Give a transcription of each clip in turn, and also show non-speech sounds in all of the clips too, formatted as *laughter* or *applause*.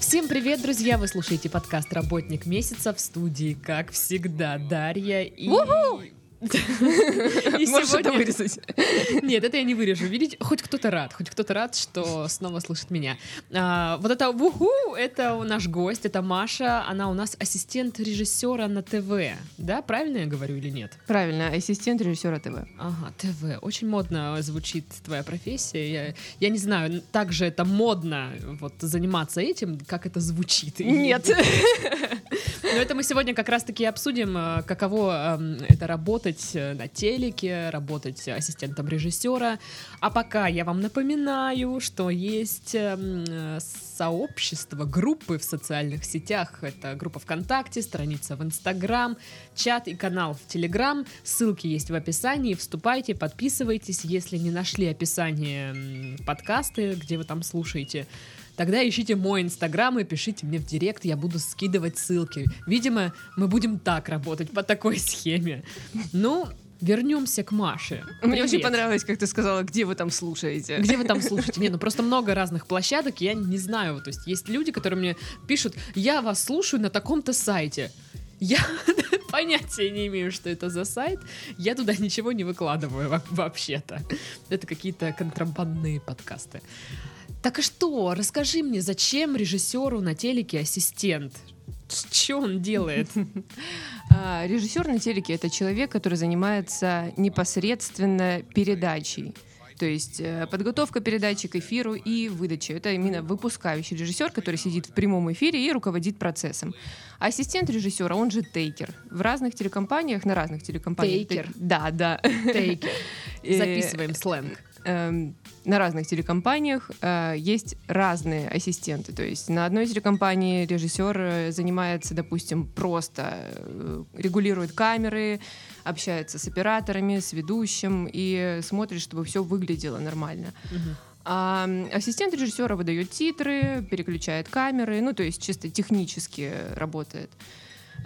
Всем привет, друзья! Вы слушаете подкаст «Работник месяца» в студии, как всегда, Дарья и... И Можешь это вырезать. Нет, это я не вырежу. Видите, хоть кто-то рад, хоть кто-то рад, что снова слышит меня. А, вот это уху, это наш гость, это Маша, она у нас ассистент режиссера на ТВ. Да, правильно я говорю или нет? Правильно, ассистент режиссера ТВ. Ага, ТВ. Очень модно звучит твоя профессия. Я, я не знаю, так же это модно вот заниматься этим, как это звучит. Нет. *laughs* Но это мы сегодня как раз-таки обсудим, э, каково эм, это работать э, на телеке, работать ассистентом режиссера. А пока я вам напоминаю, что есть эм, сообщество, группы в социальных сетях. Это группа ВКонтакте, страница в Инстаграм, чат и канал в Телеграм. Ссылки есть в описании. Вступайте, подписывайтесь. Если не нашли описание подкасты, где вы там слушаете, Тогда ищите мой инстаграм и пишите мне в директ, я буду скидывать ссылки. Видимо, мы будем так работать, по такой схеме. Ну, вернемся к Маше. Мне очень Привет. понравилось, как ты сказала, где вы там слушаете. Где вы там слушаете? *laughs* Не, ну просто много разных площадок, я не знаю. То есть есть люди, которые мне пишут, я вас слушаю на таком-то сайте. Я *laughs* понятия не имею, что это за сайт. Я туда ничего не выкладываю во- вообще-то. Это какие-то контрабандные подкасты. Так и что? Расскажи мне, зачем режиссеру на телеке ассистент? Что он делает? *laughs* А, режиссер на телеке это человек, который занимается непосредственно передачей. То есть э, подготовка передачи к эфиру и выдача. Это именно выпускающий режиссер, который сидит в прямом эфире и руководит процессом. Ассистент режиссера, он же тейкер. В разных телекомпаниях, на разных телекомпаниях. Тейкер? Да, да. Тейкер. *laughs* Записываем сленг. Эм, на разных телекомпаниях э, есть разные ассистенты. То есть на одной телекомпании режиссер э, занимается, допустим, просто э, регулирует камеры, общается с операторами, с ведущим и смотрит, чтобы все выглядело нормально. Мгм. А ассистент режиссера выдает титры, переключает камеры, ну то есть чисто технически работает.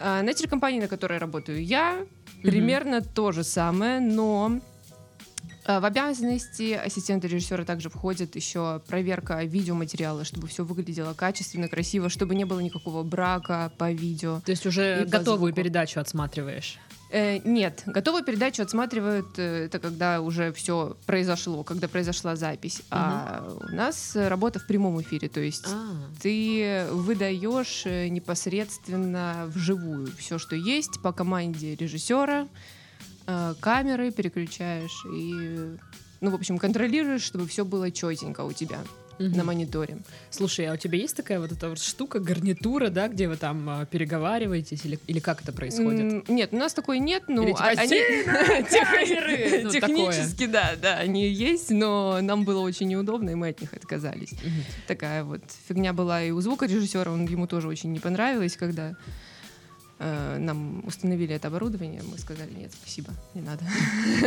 А на телекомпании, на которой работаю я, примерно то же самое, но в обязанности ассистента режиссера также входит еще проверка видеоматериала, чтобы все выглядело качественно, красиво, чтобы не было никакого брака по видео. То есть уже готовую звуку. передачу отсматриваешь? Э, нет, готовую передачу отсматривают, э, это когда уже все произошло, когда произошла запись. А у нас э, работа в прямом эфире, то есть А, ты выдаешь э, непосредственно вживую все, что есть по команде режиссера, э, камеры переключаешь и, ну, в общем, контролируешь, чтобы все было четенько у тебя мгм. на мониторе. Слушай, а у тебя есть такая вот эта вот штука, гарнитура, да, где вы там а, переговариваетесь, или, или как это происходит? Нет, у нас такой нет, ну, Или типа, а- они! *laughs* *laughs* Ну, технически, да, да, они есть, но нам было очень неудобно, и мы от них отказались. Такая вот фигня была и у звукорежиссера, он ему тоже очень не понравилось, когда э, нам установили это оборудование, мы сказали нет, спасибо, не надо.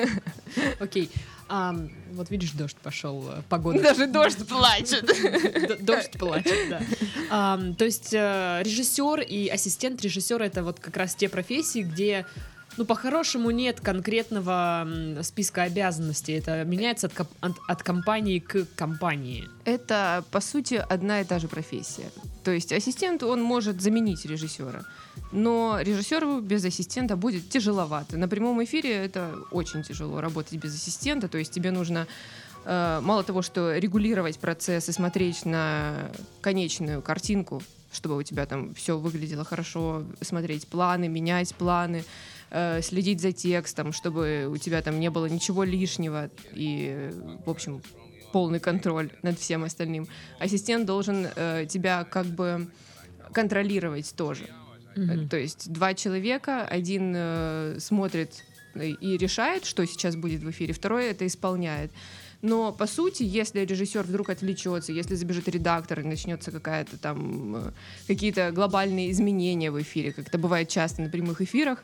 *laughs* Окей. Ам, вот видишь, дождь пошел, э, погода. Даже дождь плачет. Дождь плачет, да. То есть э, режиссер и ассистент режиссера это вот как раз те профессии, где ну, по-хорошему нет конкретного списка обязанностей. Это меняется от, от, от компании к компании. Это, по сути, одна и та же профессия. То есть ассистент, он может заменить режиссера, но режиссеру без ассистента будет тяжеловато. На прямом эфире это очень тяжело работать без ассистента, то есть тебе нужно э, мало того, что регулировать процесс и смотреть на конечную картинку, чтобы у тебя там все выглядело хорошо, смотреть планы, менять планы, э, следить за текстом, чтобы у тебя там не было ничего лишнего и, в общем, полный контроль над всем остальным. Ассистент должен э, тебя как бы контролировать тоже. Э, То есть два человека, один э, смотрит и решает, что сейчас будет в эфире, второй это исполняет. Но по сути, если режиссер вдруг отвлечется, если забежит редактор и начнется какая-то там э, какие-то глобальные изменения в эфире, как это бывает часто на прямых эфирах,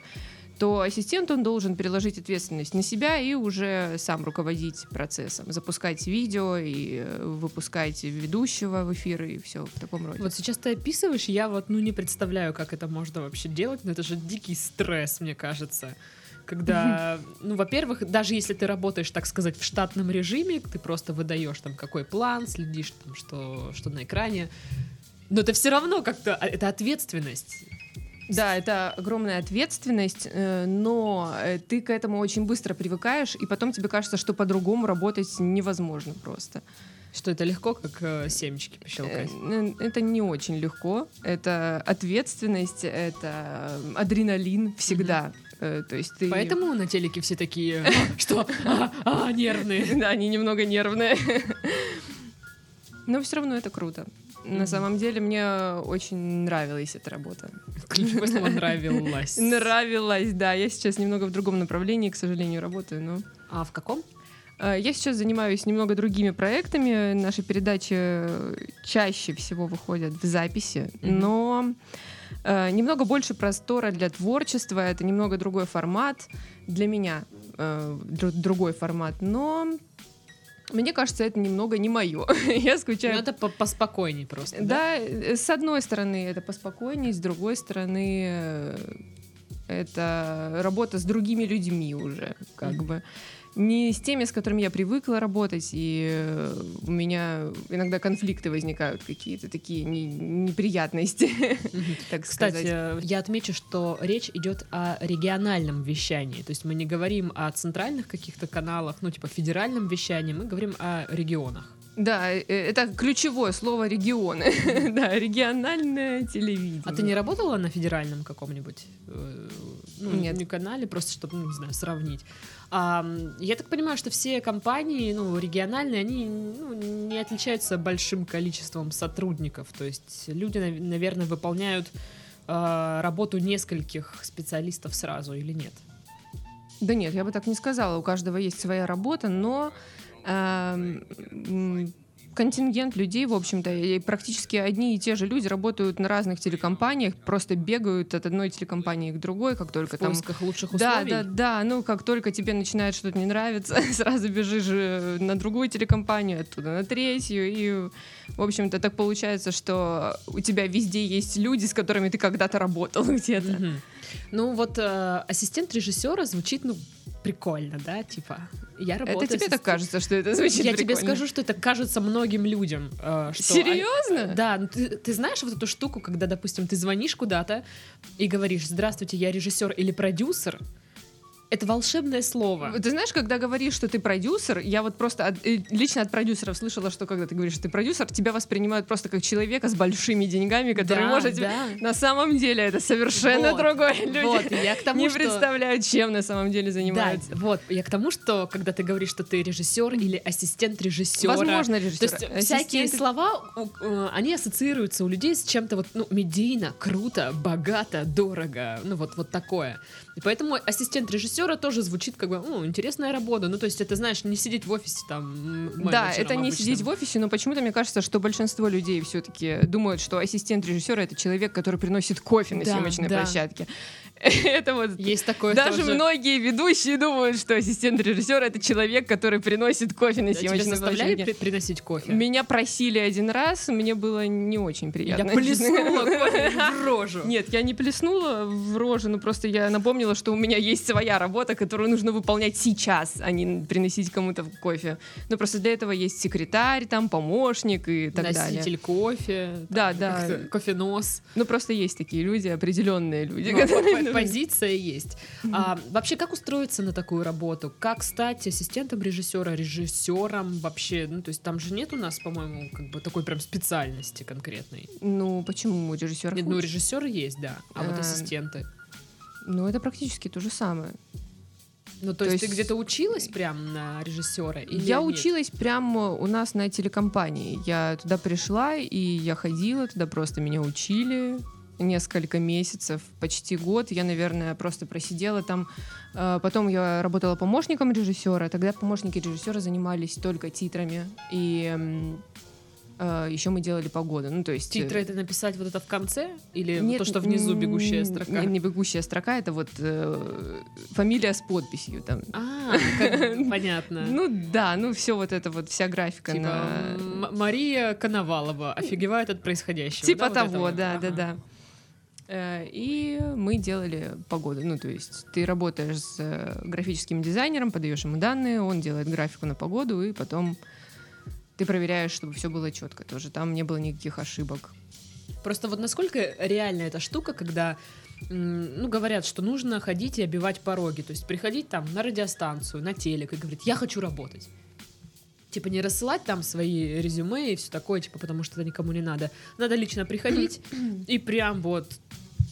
то ассистент, он должен переложить ответственность на себя и уже сам руководить процессом, запускать видео и э, выпускать ведущего в эфир и все в таком роде. Вот сейчас ты описываешь, я вот ну не представляю, как это можно вообще делать, но это же дикий стресс, мне кажется. Когда, *laughs* ну, во-первых, даже если ты работаешь, так сказать, в штатном режиме, ты просто выдаешь там какой план, следишь там, что, что на экране, но это все равно как-то, а, это ответственность. Да, это огромная ответственность, э, но э, ты к этому очень быстро привыкаешь, и потом тебе кажется, что по-другому работать невозможно просто. Что это легко, как э, семечки пощелкать? Э, Это не очень легко. Это ответственность, это адреналин всегда. Э, То есть ты... Поэтому на телеке все такие, «А, *laughs* что, а, а, нервные. Да, они немного нервные. *laughs* Но все равно это круто. На самом деле мне очень нравилась эта работа. Ключевое слово нравилось. Нравилась, да. Я сейчас немного в другом направлении, к сожалению, работаю, но... А в каком? Э, Я сейчас занимаюсь немного другими проектами. Наши передачи э, чаще всего выходят в записи, но э, немного больше простора для творчества. Это немного другой формат для меня, э, дру- другой формат. Но мне кажется, это немного не мое. *laughs* Я Ну, скучаю. это по- поспокойней просто. Да. Да, э, с одной стороны это поспокойнее, с другой стороны э, это работа с другими людьми уже, как бы. Не с теми, с которыми я привыкла работать, и у меня иногда конфликты возникают какие-то такие не- неприятности, *laughs* так Кстати, сказать. э, я отмечу, что речь идет о региональном вещании. То есть мы не говорим о центральных каких-то каналах, ну, типа федеральном вещании, мы говорим о регионах. Да, э, это ключевое слово регионы. *laughs* Да, региональное телевидение. А ты не работала на федеральном каком-нибудь э, ну, Нет. не канале, просто чтобы, ну, не знаю, сравнить? А, я так понимаю, что все компании, ну, региональные, они ну, не отличаются большим количеством сотрудников. То есть люди, нав- наверное, выполняют э, работу нескольких специалистов сразу или нет? Да нет, я бы так не сказала. У каждого есть своя работа, но контингент людей, в общем-то, и практически одни и те же люди работают на разных телекомпаниях, просто бегают от одной телекомпании к другой, как только В там... поисках лучших Да, условий? да, да. Ну, как только тебе начинает что-то не нравиться, *laughs* сразу бежишь э, на другую телекомпанию, оттуда на третью. И, в общем-то, так получается, что у тебя везде есть люди, с которыми ты когда-то работал *laughs* где-то. Ну вот э, ассистент режиссера звучит, ну, прикольно, да, типа, я работаю... Это тебе так ассистент- кажется, что это звучит Я тебе прикольно? скажу, что это кажется многим людям. э, что Серьезно? Да, ну ты, ты знаешь вот эту штуку, когда, допустим, ты звонишь куда-то и говоришь, здравствуйте, я режиссер или продюсер, это волшебное слово. Ты знаешь, когда говоришь, что ты продюсер, я вот просто от- э, лично от продюсеров слышала, что когда ты говоришь, что ты продюсер, тебя воспринимают просто как человека с большими деньгами, который Да, может... да. На самом деле это совершенно Вот, другое. Люди Вот, я к тому, не что... представляют, чем на самом деле Да, занимаются. вот, я к тому, что когда ты говоришь, что ты режиссер или ассистент режиссера, Возможно, То режиссер. есть всякие Ассистенты- слова, э, они ассоциируются у людей с чем-то вот, ну, медийно, круто, богато, дорого, ну, вот, вот такое. И поэтому ассистент режиссера тоже звучит как бы, ну, интересная работа. Ну, то есть это, знаешь, не сидеть в офисе там Да, это не обычным. сидеть в офисе, но почему-то мне кажется, что большинство людей все-таки думают, что ассистент режиссера это человек, который приносит кофе на Да, съемочной да. площадке. *laughs* Это вот Есть такое Даже тоже. многие ведущие думают, что ассистент режиссера это человек, который приносит кофе на съемочной площадке. при- приносить кофе? Меня просили один раз, мне было не очень Я приятно. плеснула кофе *laughs* в рожу. Нет, я не плеснула в рожу, но просто я напомнила, что у меня есть своя работа, которую нужно выполнять сейчас, а не приносить кому-то кофе. Ну просто для этого есть секретарь, там помощник и так далее. Носитель кофе. Да, да. Кофенос. Ну просто есть такие люди, определенные люди. Ну, которые- по- позиция есть. А, вообще, как устроиться на такую работу? Как стать ассистентом режиссера, режиссером вообще? Ну, то есть там же нет у нас, по-моему, как бы такой прям специальности конкретной. Ну почему режиссер? Ну, режиссер есть, да. А вот А, ассистенты. Ну это практически то же самое. Ну, то, то есть, ты есть- где-то училась прям на режиссера? Или я нет? училась прямо у нас на телекомпании. Я туда пришла, и я ходила туда, просто меня учили несколько месяцев, почти год. Я, наверное, просто просидела там. Э, Потом я работала помощником режиссера. Тогда помощники режиссера занимались только титрами и Э, еще мы делали погоду. Ну, то есть... Титры это написать вот это в конце? Или Нет, то, что внизу бегущая строка? Не, не бегущая строка, это вот э, фамилия с подписью. Там. А, *laughs* понятно. Ну да, ну все вот это вот, вся графика типа. Мария Коновалова офигевает от происходящего. Типа того, да, да, да. Э, и мы делали погоду. Ну, то есть ты работаешь с э, графическим дизайнером, подаешь ему данные, он делает графику на погоду, и потом ты проверяешь, чтобы все было четко тоже. Там не было никаких ошибок. Просто вот насколько реальна эта штука, когда ну, говорят, что нужно ходить и обивать пороги. То есть приходить там на радиостанцию, на телек и говорить, я хочу работать. Типа не рассылать там свои резюме и все такое, типа, потому что это никому не надо. Надо лично приходить и прям вот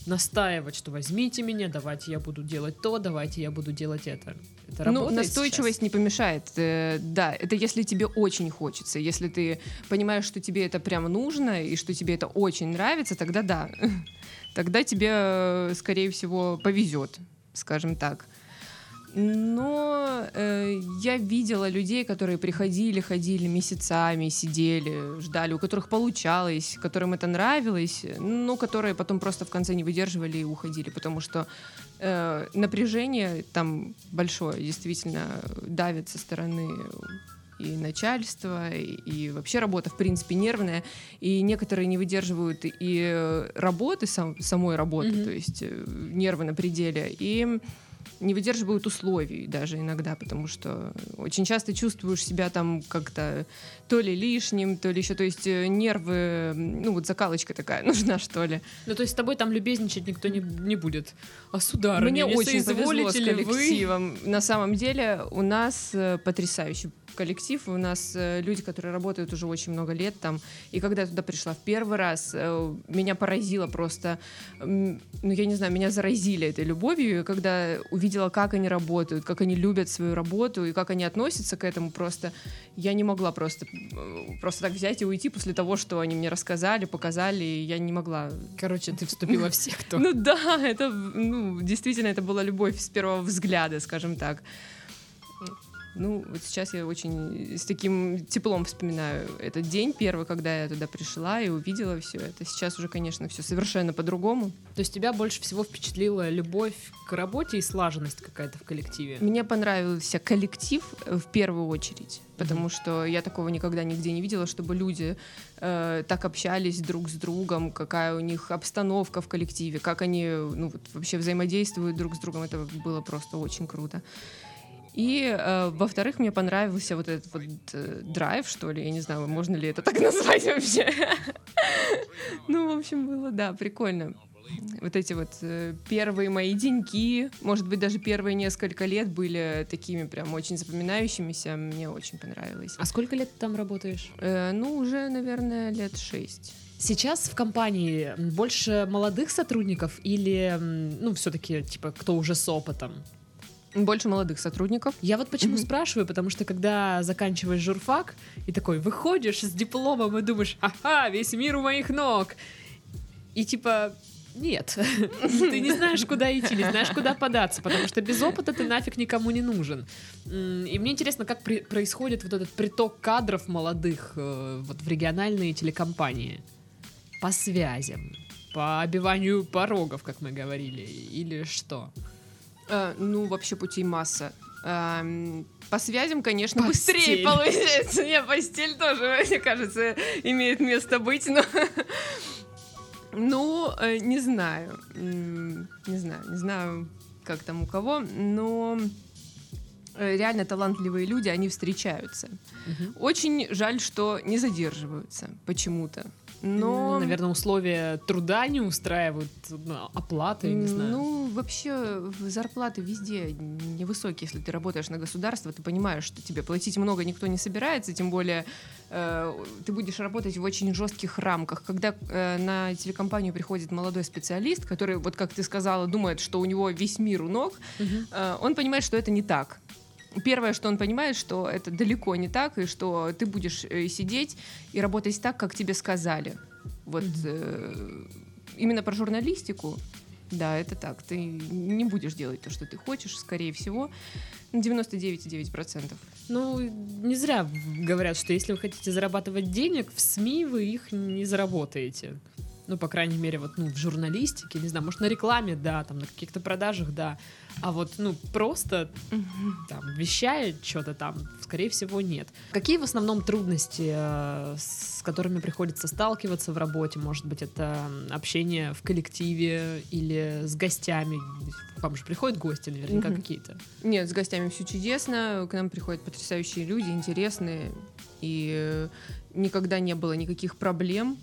настаивать, что возьмите меня, давайте я буду делать то, давайте я буду делать это. Это ну, настойчивость сейчас? не помешает. Э, да, это если тебе очень хочется. Если ты понимаешь, что тебе это прям нужно и что тебе это очень нравится, тогда да. *laughs* Тогда тебе, э, скорее всего, повезет, скажем так. Но э, я видела людей, которые приходили, ходили месяцами, сидели, ждали, у которых получалось, которым это нравилось, но которые потом просто в конце не выдерживали и уходили, потому что э, напряжение там большое, действительно давит со стороны и начальство, и, и вообще работа, в принципе, нервная, и некоторые не выдерживают и работы, сам, самой работы, mm-hmm. то есть э, нервы на пределе, и не выдерживают условий даже иногда, потому что очень часто чувствуешь себя там как-то то ли лишним, то ли еще, то есть э, нервы, ну вот закалочка такая *laughs* нужна, что ли. Ну то есть с тобой там любезничать никто не, не будет. А сударыня, Мне очень повезло с коллективом. Вы? На самом деле у нас э, потрясающий коллектив, у нас э, люди, которые работают уже очень много лет там, и когда я туда пришла в первый раз, меня поразило просто, ну, я не знаю, меня заразили этой любовью, и когда увидела, как они работают, как они любят свою работу, и как они относятся к этому, просто я не могла просто, э, просто так взять и уйти после того, что они мне рассказали, показали, и я не могла. Короче, ты вступила в секту. *laughs* Ну да, это, ну, действительно, это была любовь с первого взгляда, скажем так. Ну, вот сейчас я очень с таким теплом вспоминаю этот день первый, когда я туда пришла и увидела все это. Сейчас уже, конечно, все совершенно по-другому. То есть тебя больше всего впечатлила любовь к работе и слаженность какая-то в коллективе? Мне понравился коллектив в первую очередь, потому mm-hmm. что я такого никогда нигде не видела, чтобы люди э, так общались друг с другом, какая у них обстановка в коллективе, как они ну, вот, вообще взаимодействуют друг с другом. Это было просто очень круто. И, э, во-вторых, мне понравился вот этот вот э, драйв, что ли, я не знаю, можно ли это так *laughs* назвать вообще. Ну, в общем, было, да, прикольно. Вот эти вот э, первые мои деньки, может быть, даже первые несколько лет были такими прям очень запоминающимися, мне очень понравилось. А сколько лет ты там работаешь? Э, ну, уже, наверное, лет шесть. Сейчас в компании больше молодых сотрудников или, ну, все-таки, типа, кто уже с опытом? Больше молодых сотрудников. Я вот почему mm-hmm. спрашиваю, потому что когда заканчиваешь журфак и такой выходишь с дипломом и думаешь, ага, весь мир у моих ног. И типа, нет, *laughs* ты не знаешь, куда идти, не знаешь, куда податься, потому что без опыта ты нафиг никому не нужен. И мне интересно, как при- происходит вот этот приток кадров молодых э, вот в региональные телекомпании по связям, по обиванию порогов, как мы говорили, или что? Э, ну, вообще путей масса. Э, по связям, конечно, постель. быстрее *laughs* получается. Не, постель тоже, мне кажется, имеет место быть, но... *laughs* Ну, э, не знаю. Не знаю, не знаю, как там у кого, но э, реально талантливые люди, они встречаются. Угу. Очень жаль, что не задерживаются почему-то. Но... Наверное, условия труда не устраивают, ну, оплаты, не знаю. Ну, вообще, зарплаты везде невысокие. Если ты работаешь на государство, ты понимаешь, что тебе платить много никто не собирается, тем более э, ты будешь работать в очень жестких рамках. Когда э, на телекомпанию приходит молодой специалист, который, вот как ты сказала, думает, что у него весь мир у ног, угу. э, он понимает, что это не так первое, что он понимает, что это далеко не так, и что ты будешь э, сидеть и работать так, как тебе сказали. Вот э, именно про журналистику Да, это так. Ты не будешь делать то, что ты хочешь, скорее всего. На 99,9%. Ну, не зря говорят, что если вы хотите зарабатывать денег, в СМИ вы их не заработаете. Ну, по крайней мере, вот ну, в журналистике, не знаю, может, на рекламе, да, там, на каких-то продажах, да. А вот, ну, просто там, вещая что-то там, скорее всего, нет. Какие в основном трудности, э, с которыми приходится сталкиваться в работе? Может быть, это общение в коллективе или с гостями? К вам же приходят гости наверняка Мгм. какие-то. Нет, с гостями все чудесно. К нам приходят потрясающие люди, интересные. И никогда не было никаких проблем.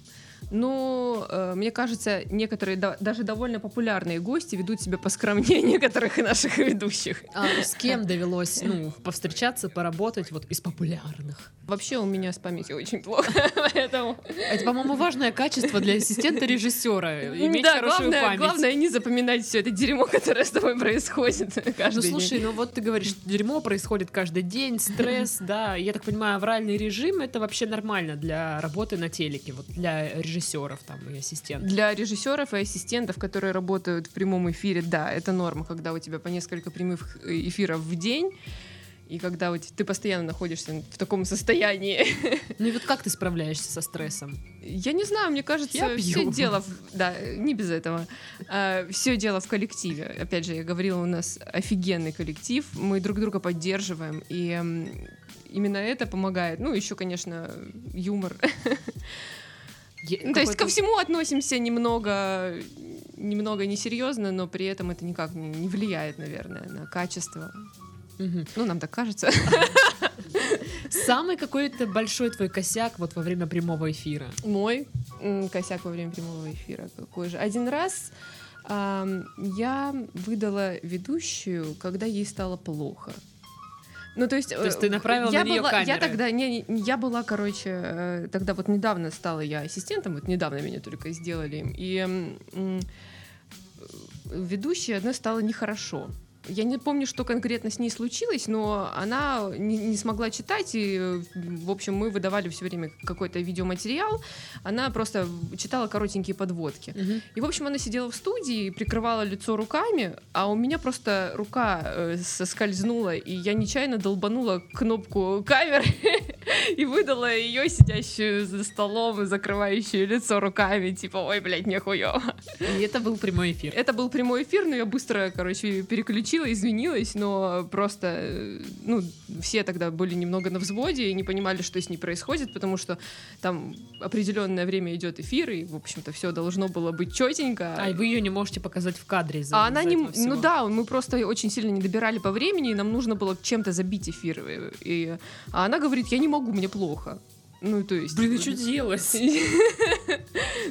Но э, мне кажется, некоторые да- даже довольно популярные гости ведут себя поскромнее *laughs* некоторых наших ведущих. А с кем довелось, ну, повстречаться, поработать вот из популярных? Вообще у меня с памятью очень плохо, *laughs* поэтому... Это, по-моему, важное качество для ассистента режиссера. Иметь да, хорошую главное, память. главное не запоминать все это дерьмо, *laughs* которое с тобой происходит каждый Ну день. слушай, ну вот ты говоришь, дерьмо происходит каждый день, стресс, да. Я так понимаю, авральный режим это вообще нормально для работы на телеке, вот для режиссеров там и ассистентов. Для режиссеров и ассистентов, которые работают в прямом эфире, да, это норма, когда у тебя по несколько прямых эфиров в день, и когда те- ты постоянно находишься в таком состоянии. *laughs* Ну и вот как ты справляешься со стрессом? Я не знаю, мне кажется, Я все пью. дело, в- да, не без этого. все дело в коллективе. Опять же, я говорила, у нас офигенный коллектив, мы друг друга поддерживаем, и именно это помогает. Ну, еще, конечно, юмор. *laughs* Е- Ну, То есть ко всему относимся немного, немного несерьезно, но при этом это никак не, не влияет, наверное, на качество. Мгм. Ну, нам так кажется. Самый какой-то большой твой косяк вот во время прямого эфира. Мой косяк во время прямого эфира какой же. Один раз ам, я выдала ведущую, когда ей стало плохо. Ну, то есть... То есть ты э, направила я на неё была, Я камеры? тогда, не, не- я была, короче, э, тогда вот недавно стала я ассистентом, вот недавно меня только сделали и ведущей одной стало нехорошо. Я не помню, что конкретно с ней случилось, но она не, не смогла читать, и, в общем, мы выдавали все время какой-то видеоматериал. Она просто читала коротенькие подводки. Мгм. И, в общем, она сидела в студии, прикрывала лицо руками, а у меня просто рука э, соскользнула, и я нечаянно долбанула кнопку камеры *laughs* и выдала ее, сидящую за столом, и закрывающую лицо руками, типа, ой, блядь, нехуево. И это был прямой эфир. Это был прямой эфир, но я быстро, короче, переключила, извинилась, но просто, э, ну, все тогда были немного на взводе и не понимали, что с ней происходит, потому что там определенное время идет эфир, и, в общем-то, все должно было быть четенько. А и вы ее не можете показать в кадре из-за А она не... всего. Ну да, мы просто очень сильно не добирали по времени, и нам нужно было чем-то забить эфир. И, и- а она говорит, я не могу, мне плохо. Ну, то есть... Блин, и что делать? *laughs*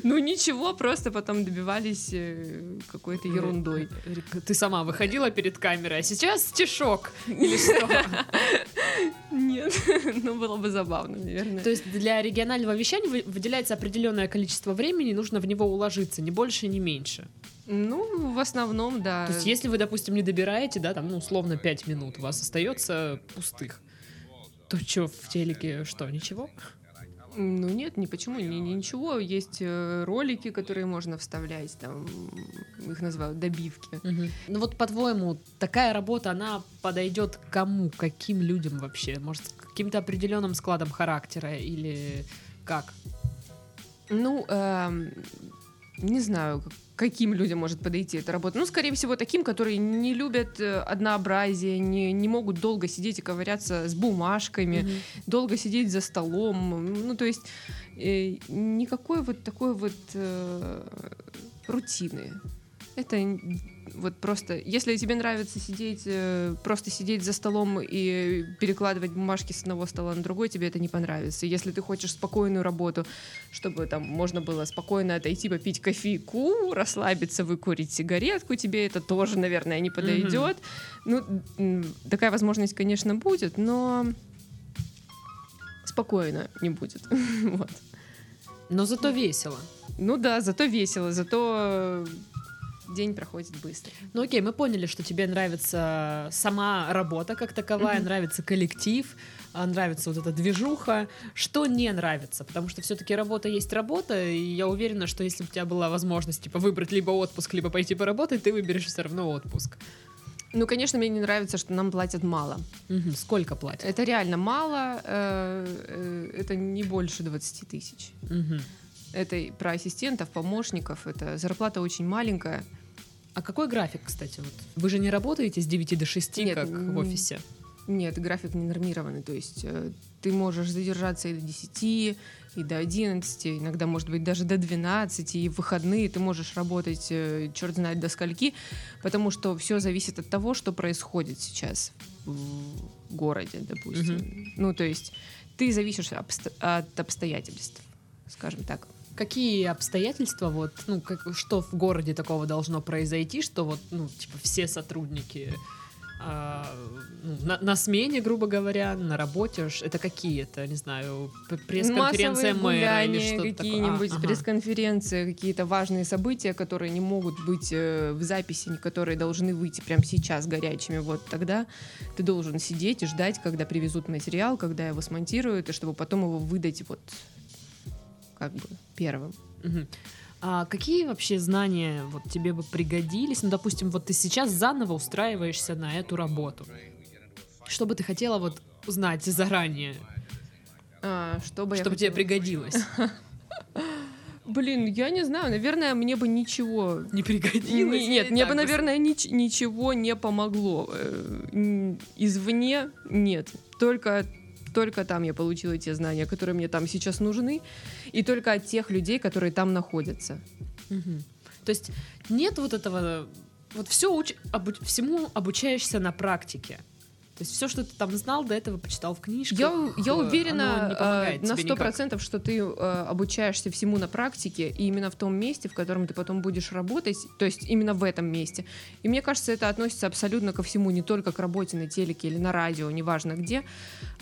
Ну ничего, просто потом добивались э, какой-то ерундой. Ты сама выходила перед камерой, а сейчас стишок. Или *laughs* что? Нет, *laughs* ну было бы забавно, наверное. То есть для регионального вещания вы- выделяется определенное количество времени, нужно в него уложиться, ни больше, ни меньше. Ну, в основном, да. То есть если вы, допустим, не добираете, да, там, ну, условно, 5 минут, у вас остается пустых, то что, в телеке что, ничего? Ну нет, ни почему, ни, ни- ничего. Есть э, ролики, которые можно вставлять, там их называют добивки. Ну вот, по-твоему, такая работа, она подойдет кому, каким людям вообще? Может, каким-то определенным складом характера или как? Ну, эм, не знаю, каким людям может подойти эта работа. Ну, скорее всего, таким, которые не любят э, однообразие, не, не могут долго сидеть и ковыряться с бумажками, Мгм. долго сидеть за столом. Ну, то есть э, никакой вот такой вот э, рутины. Это вот просто, если тебе нравится сидеть, э, просто сидеть за столом и перекладывать бумажки с одного стола на другой, тебе это не понравится. Если ты хочешь спокойную работу, чтобы там можно было спокойно отойти, попить кофейку, расслабиться, выкурить сигаретку, тебе это тоже, наверное, не подойдет. Ну, м, такая возможность, конечно, будет, но спокойно не будет. *laughs* Вот. Но зато весело. Ну да, зато весело, зато день проходит быстро. Ну окей, мы поняли, что тебе нравится сама работа как таковая, Мгм. нравится коллектив, а, нравится вот эта движуха. Что не нравится? Потому что все-таки работа есть работа, и я уверена, что если бы у тебя была возможность типа выбрать либо отпуск, либо пойти поработать, ты выберешь все равно отпуск. Ну, конечно, мне не нравится, что нам платят мало. Мгм. Сколько платят? Это реально мало, э, э, это не больше 20 тысяч. Мгм. Это про ассистентов, помощников, это зарплата очень маленькая. А какой график, кстати? Вот? Вы же не работаете с 9 до 6, Нет, как в офисе? Нет, график не нормированный, то есть э, ты можешь задержаться и до 10, и до 11, иногда, может быть, даже до 12, и в выходные ты можешь работать э, черт знает до скольки, потому что все зависит от того, что происходит сейчас в городе, допустим. Ну, то есть ты зависишь обсто- от обстоятельств, скажем так. Какие обстоятельства, вот, ну, как, что в городе такого должно произойти, что вот, ну, типа, все сотрудники а, ну, на, на смене, грубо говоря, на работе, это какие это, не знаю, пресс-конференция мэра или что-то какие-нибудь? А, ага. пресс-конференции, какие-то важные события, которые не могут быть э, в записи, которые должны выйти прямо сейчас горячими. Вот тогда ты должен сидеть и ждать, когда привезут материал, когда его смонтируют, и чтобы потом его выдать вот как бы первым. А какие вообще знания вот тебе бы пригодились? Ну, допустим, вот ты сейчас заново устраиваешься на эту работу. Что бы ты хотела вот узнать заранее, А, чтобы чтобы тебе хотела- пригодилось? *laughs* Блин, я не знаю, наверное, мне бы ничего Не пригодилось? Не- Нет, мне бы, наверное, нич- ничего не помогло. Э, Извне нет. Только, только там я получила те знания, которые мне там сейчас нужны, и только от тех людей, которые там находятся. Мгм. То есть нет вот этого, вот все всему обучаешься на практике. То есть все, что ты там знал, до этого почитал в книжках. Я, я э, уверена не помогает э, на сто процентов, что ты э, обучаешься всему на практике, и именно в том месте, в котором ты потом будешь работать, то есть именно в этом месте. И мне кажется, это относится абсолютно ко всему, не только к работе на телеке или на радио, неважно где.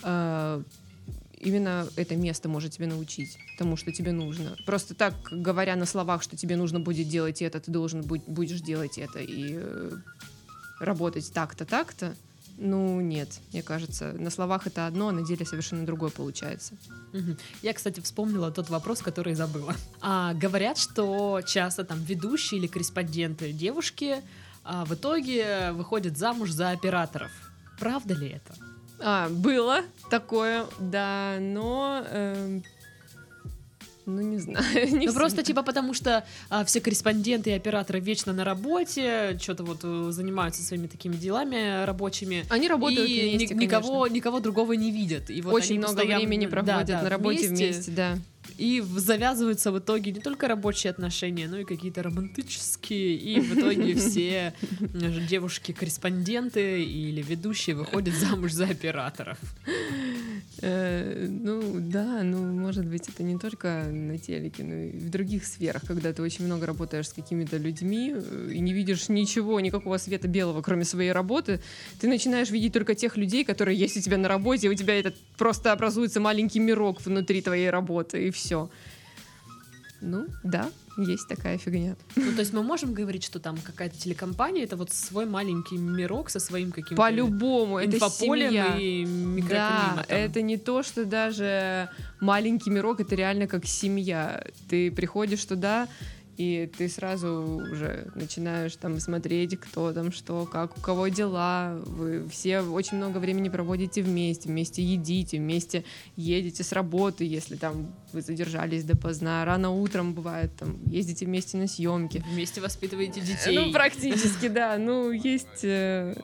Именно это место может тебе научить тому, что тебе нужно. Просто так, говоря на словах, что тебе нужно будет делать это, ты должен будь- будешь делать это и работать так-то, так-то. Ну, нет, мне кажется, на словах это одно, а на деле совершенно другое получается. Я, кстати, вспомнила тот вопрос, который забыла. А, говорят, что часто там ведущие или корреспонденты девушки а, в итоге выходят замуж за операторов. Правда ли это? А, было такое, да, но... эм, ну, не знаю. *laughs* не Ну просто типа потому что а, все корреспонденты и операторы вечно на работе, что-то вот э, занимаются своими такими делами рабочими. Они работают и ни- вместе, никого, конечно. никого другого не видят. И вот Очень много постоянно- времени да, проводят да, на работе вместе, да. И завязываются в итоге не только рабочие отношения, но и какие-то романтические. И в итоге *laughs* все э, девушки-корреспонденты или ведущие выходят замуж за операторов. Э, ну, да, ну, может быть, это не только на телеке, но и в других сферах, когда ты очень много работаешь с какими-то людьми э, и не видишь ничего, никакого света белого, кроме своей работы, ты начинаешь видеть только тех людей, которые есть у тебя на работе, и у тебя этот просто образуется маленький мирок внутри твоей работы, и все. Ну, да, есть такая фигня. Ну, то есть мы можем говорить, что там какая-то телекомпания, это вот свой маленький мирок со своим каким-то По-любому, это семья. и Да, это не то, что даже маленький мирок, это реально как семья. Ты приходишь туда, и ты сразу уже начинаешь там смотреть, кто там что, как у кого дела. Вы все очень много времени проводите вместе, вместе едите, вместе едете с работы, если там вы задержались допоздна. Рано утром бывает, там ездите вместе на съемки. Вместе воспитываете детей. Ну, практически, да. Ну, есть, э,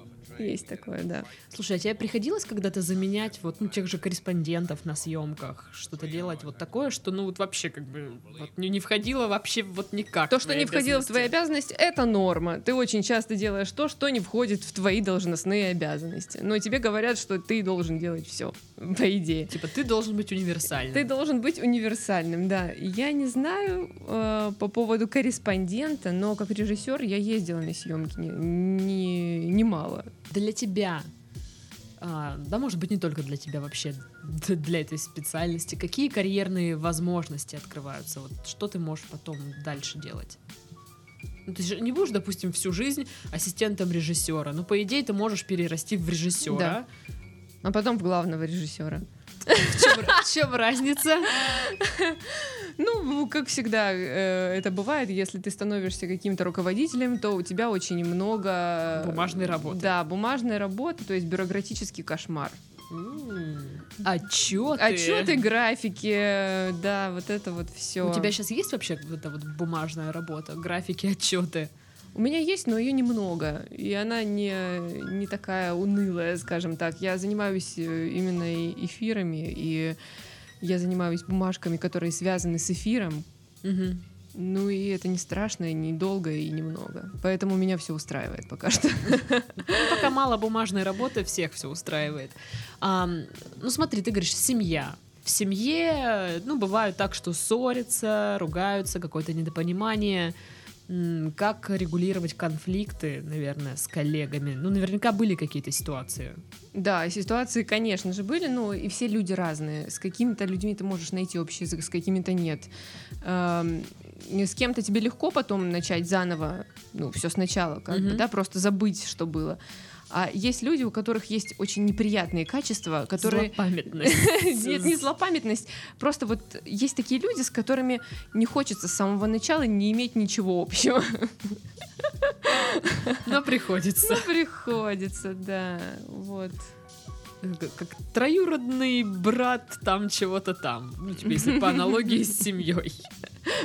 есть такое, да. Слушай, а тебе приходилось когда-то заменять вот ну, тех же корреспондентов на съемках, что-то делать вот такое, что ну вот вообще как бы вот, не, не входило вообще вот никак. То, что не входило в твои обязанности. это норма. Ты очень часто делаешь то, что не входит в твои должностные обязанности. Но тебе говорят, что ты должен делать все, *laughs* по идее. Типа ты должен быть универсальным. Ты должен быть универсальным, да. Я не знаю э, по поводу корреспондента, но как режиссер я ездила на съемки не, не- немало. Для тебя, а, да, может быть, не только для тебя вообще, для этой специальности, какие карьерные возможности открываются? Вот что ты можешь потом дальше делать? Ну, ты же не будешь, допустим, всю жизнь ассистентом режиссера. Ну, по идее, ты можешь перерасти в режиссера. Да. А потом в главного режиссера. В чем, разница? *laughs* Ну, как всегда, э, это бывает, если ты становишься каким-то руководителем, то у тебя очень много... Бумажной работы. Да, бумажной работы, то есть бюрократический кошмар. Отчеты. Отчеты, графики, да, вот это вот все. У тебя сейчас есть вообще вот эта вот бумажная работа, графики, отчеты? У меня есть, но ее немного, и она не, не такая унылая, скажем так. Я занимаюсь э, именно эфирами, и я занимаюсь бумажками, которые связаны с эфиром. Мгм. Ну и это не страшно, и не долго, и немного. Поэтому меня все устраивает пока что. Ну, пока мало бумажной работы, всех все устраивает. Ам, ну, смотри, ты говоришь, семья. В семье, ну, бывает так, что ссорятся, ругаются, какое-то недопонимание. Как регулировать конфликты, наверное, с коллегами? Ну, наверняка были какие-то ситуации. Да, ситуации, конечно же, были, но и все люди разные. С какими-то людьми ты можешь найти общий язык, с какими-то нет. Эм, С кем-то тебе легко потом начать заново, ну, все сначала, как бы, да, просто забыть, что было. А есть люди, у которых есть очень неприятные качества, которые... Злопамятность. *laughs* Нет, не злопамятность. Просто вот есть такие люди, с которыми не хочется с самого начала не иметь ничего общего. Но приходится. Ну, приходится, да. Вот. Как, как троюродный брат там чего-то там. Ну, типа, если по аналогии с семьей.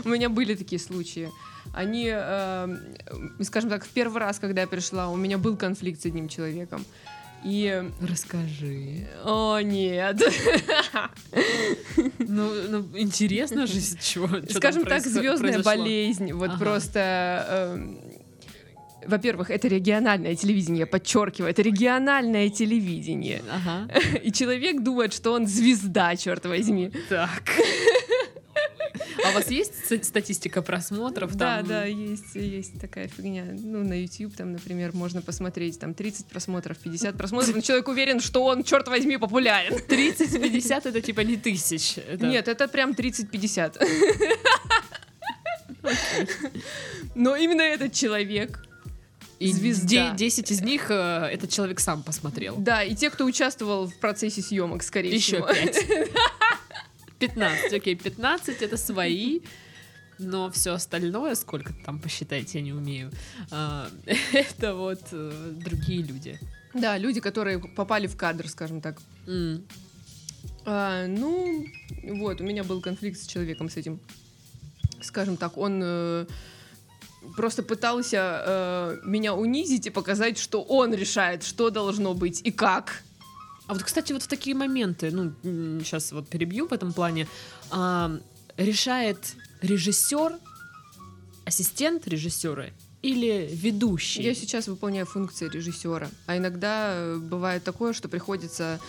У меня были такие случаи. Они, э, скажем так, в первый раз, когда я пришла, у меня был конфликт с одним человеком. И... Расскажи. О, нет. Ну, ну, интересно же, чего. Скажем так, звездная болезнь. Вот Ага. просто... эм, во-первых, это региональное телевидение, я подчеркиваю, это региональное телевидение. Ага. *laughs* И человек думает, что он звезда, черт возьми. Так. А у вас есть ст- статистика просмотров? Да, там? да, есть, есть такая фигня. Ну, на YouTube там, например, можно посмотреть там 30 просмотров, 50 *laughs* просмотров, но человек уверен, что он, черт возьми, популярен. *laughs* 30-50 это типа не тысяч. это- Нет, это прям 30-50. *laughs* Но именно этот человек, И звезда. де- 10 из них э, этот человек сам посмотрел. да, и те, кто участвовал в процессе съемок, скорее Еще всего. 5. 15, окей, 15 это свои, но все остальное, сколько там посчитать, я не умею, а, *laughs* это вот э, другие люди. Да, люди, которые попали в кадр, скажем так. М, А, ну, вот, у меня был конфликт с человеком с этим. Скажем так, он э, просто пытался э, меня унизить и показать, что он решает, что должно быть и как. А вот, кстати, вот в такие моменты, ну, сейчас вот перебью в этом плане, а, решает режиссер, ассистент режиссера или ведущий? Я сейчас выполняю функции режиссера, а иногда э, бывает такое, что приходится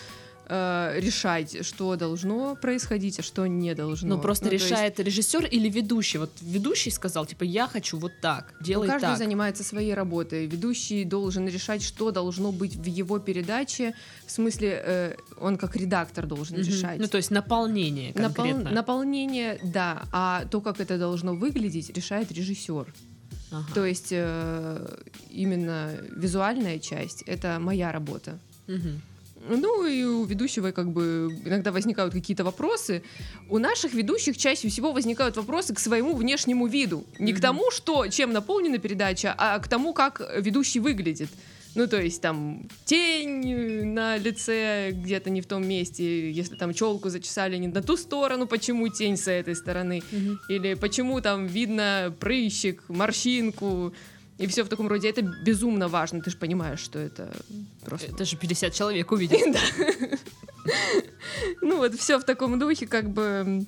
э, решать, что должно происходить, а что не должно. Ну, просто то есть, решает режиссер или ведущий. Вот ведущий сказал, типа, я хочу вот так, ну, делай каждый так. занимается своей работой. Ведущий должен решать, что должно быть в его передаче. В смысле, э, он как редактор должен Мгм. решать. Ну, то есть наполнение Напол- конкретно. наполнение, да, а то, как это должно выглядеть, решает режиссер. Ага. То есть э, именно визуальная часть это моя работа. Мгм. Ну и у ведущего как бы иногда возникают какие-то вопросы. У наших ведущих чаще всего возникают вопросы к своему внешнему виду. Не к Мгм. тому, что, чем наполнена передача, а к тому, как ведущий выглядит. Ну, то есть там тень на лице где-то не в том месте, если там челку зачесали не на ту сторону, почему тень с этой стороны, Мгм. или почему там видно прыщик, морщинку, и все в таком роде. Это безумно важно, ты же понимаешь, что это просто Это же 50 человек увидят. *laughs* Ну вот все в таком духе, как бы.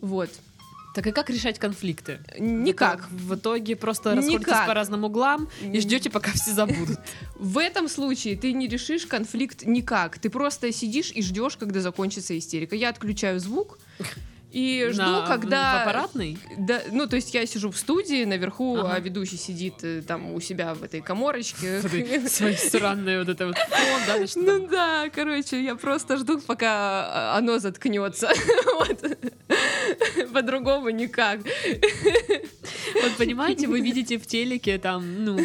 Вот. Так и как решать конфликты? Никак. В итоге просто расходитесь по разным углам и ждете, пока все забудут. В этом случае ты не решишь конфликт никак. Ты просто сидишь и ждешь, когда закончится истерика. Я отключаю звук и жду, На- когда... В аппаратный? Да, ну, то есть я сижу в студии наверху, Ага. а ведущий сидит э, там у себя в этой коморочке. *laughs* Свои странные вот это вот *laughs* фон, да. Ну да, короче, я просто жду, пока а, оно заткнется. *laughs* Вот. *laughs* По-другому никак. Вот понимаете, вы видите в телеке там, ну,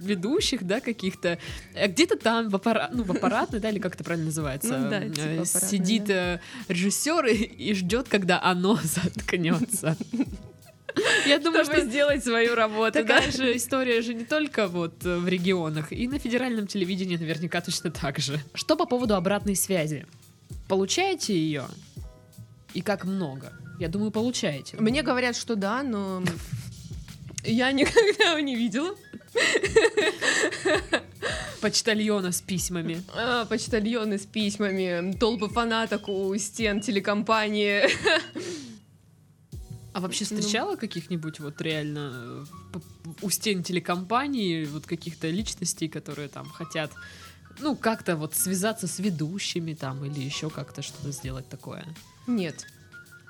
ведущих, да, каких-то, э, где-то там в, аппарат, ну, в аппаратной, да, или как это правильно называется, Ну да, э, типа сидит э, режиссер и, и ждет, когда оно *laughs* заткнется. Я думаю, Чтобы что сделать свою работу, да? такая же история же не только вот э, в регионах, и на федеральном телевидении наверняка точно так же. Что по поводу обратной связи? Получаете ее? И как много? Я думаю, получаете. Мне говорят, что да, но *laughs* я никогда его не видела. *laughs* Почтальона с письмами. А, почтальоны с письмами, толпы фанаток у стен телекомпании. *laughs* А вообще Ну. встречала каких-нибудь вот реально э, у стен телекомпании вот каких-то личностей, которые там хотят ну, как-то вот связаться с ведущими там или еще как-то что-то сделать такое? Нет.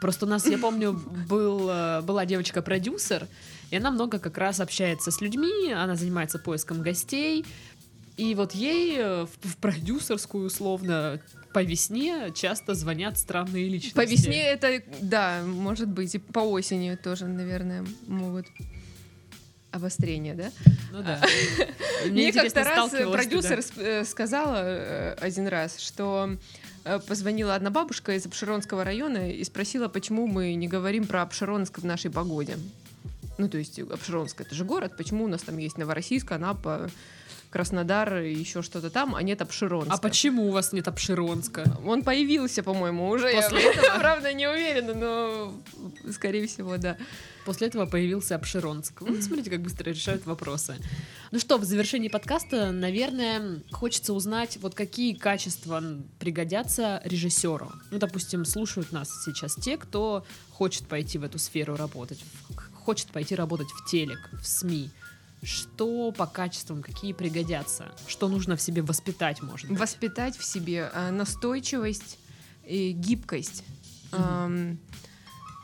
Просто у нас, я помню, был, э, была девочка-продюсер, и она много как раз общается с людьми, она занимается поиском гостей, и вот ей э, в, в продюсерскую, условно, по весне часто звонят странные личности. По весне это, да, может быть, и по осени тоже, наверное, могут обострение, да? Ну да. Мне, интересно, как-то раз да? продюсер э, сказала э, один раз, что э, позвонила одна бабушка из Обширонского района и спросила, почему мы не говорим про Обширонск в нашей погоде. Ну, то есть Обширонск это же город, почему у нас там есть Новороссийск, Анапа, Краснодар и еще что-то там, а нет Обширонска. А почему у вас нет Обширонска? Он появился, по-моему, уже. После я, этого? правда, не уверена, но скорее всего, да. После этого появился Обширонск. Вот смотрите, как быстро решают вопросы. Ну что, в завершении подкаста, наверное, хочется узнать, вот какие качества пригодятся режиссеру. Ну, допустим, слушают нас сейчас те, кто хочет пойти в эту сферу работать, хочет пойти работать в телек, в СМИ. Что по качествам, какие пригодятся? Что нужно в себе воспитать, может быть? Воспитать в себе э, настойчивость и гибкость. Мгм.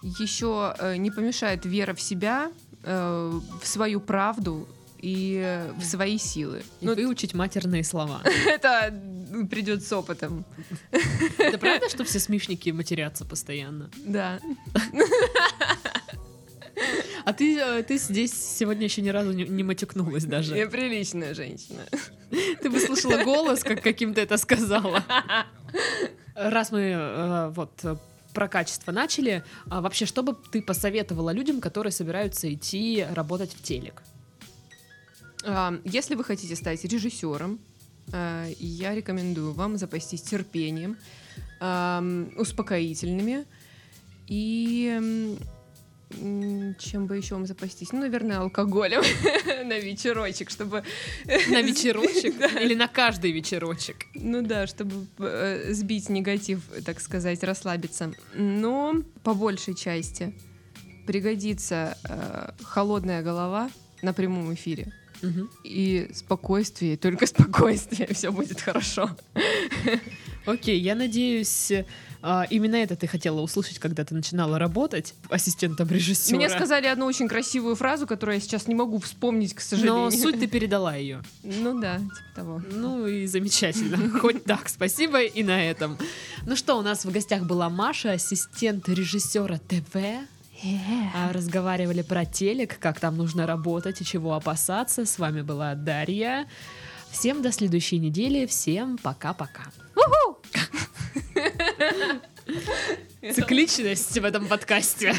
Еще э, не помешает вера в себя, э, в свою правду и в свои силы. И Ну, выучить матерные слова. *laughs* это придет с опытом. Это *laughs* правда, что все смешники матерятся постоянно? Да. А ты, э, ты здесь сегодня еще ни разу не, не матюкнулась даже. Я приличная женщина. Ты бы слышала голос, как каким-то это сказала. *laughs* Раз мы вот про качество начали, а вообще, что бы ты посоветовала людям, которые собираются идти работать в телек? А, Если вы хотите стать режиссером, э, я рекомендую вам запастись терпением, успокоительными и чем бы еще вам запастись? Ну, наверное, алкоголем *laughs* на вечерочек, чтобы... *laughs* На вечерочек или на каждый вечерочек? Ну да, чтобы э, сбить негатив, так сказать, расслабиться. Но по большей части пригодится э, холодная голова на прямом эфире. И спокойствие, только *laughs* спокойствие, все будет хорошо. Окей, я надеюсь, а, именно это ты хотела услышать, когда ты начинала работать ассистентом режиссера. Мне сказали одну очень красивую фразу, которую я сейчас не могу вспомнить, к сожалению. Но суть ты *laughs* передала ее. Ну да, типа того. Ну и замечательно. *laughs* Хоть так, спасибо и на этом. Ну что, у нас в гостях была Маша, ассистент режиссера ТВ. А, Разговаривали про телек, как там нужно работать и чего опасаться. С вами была Дарья. Всем до следующей недели. Всем пока-пока. Цикличность в этом подкасте.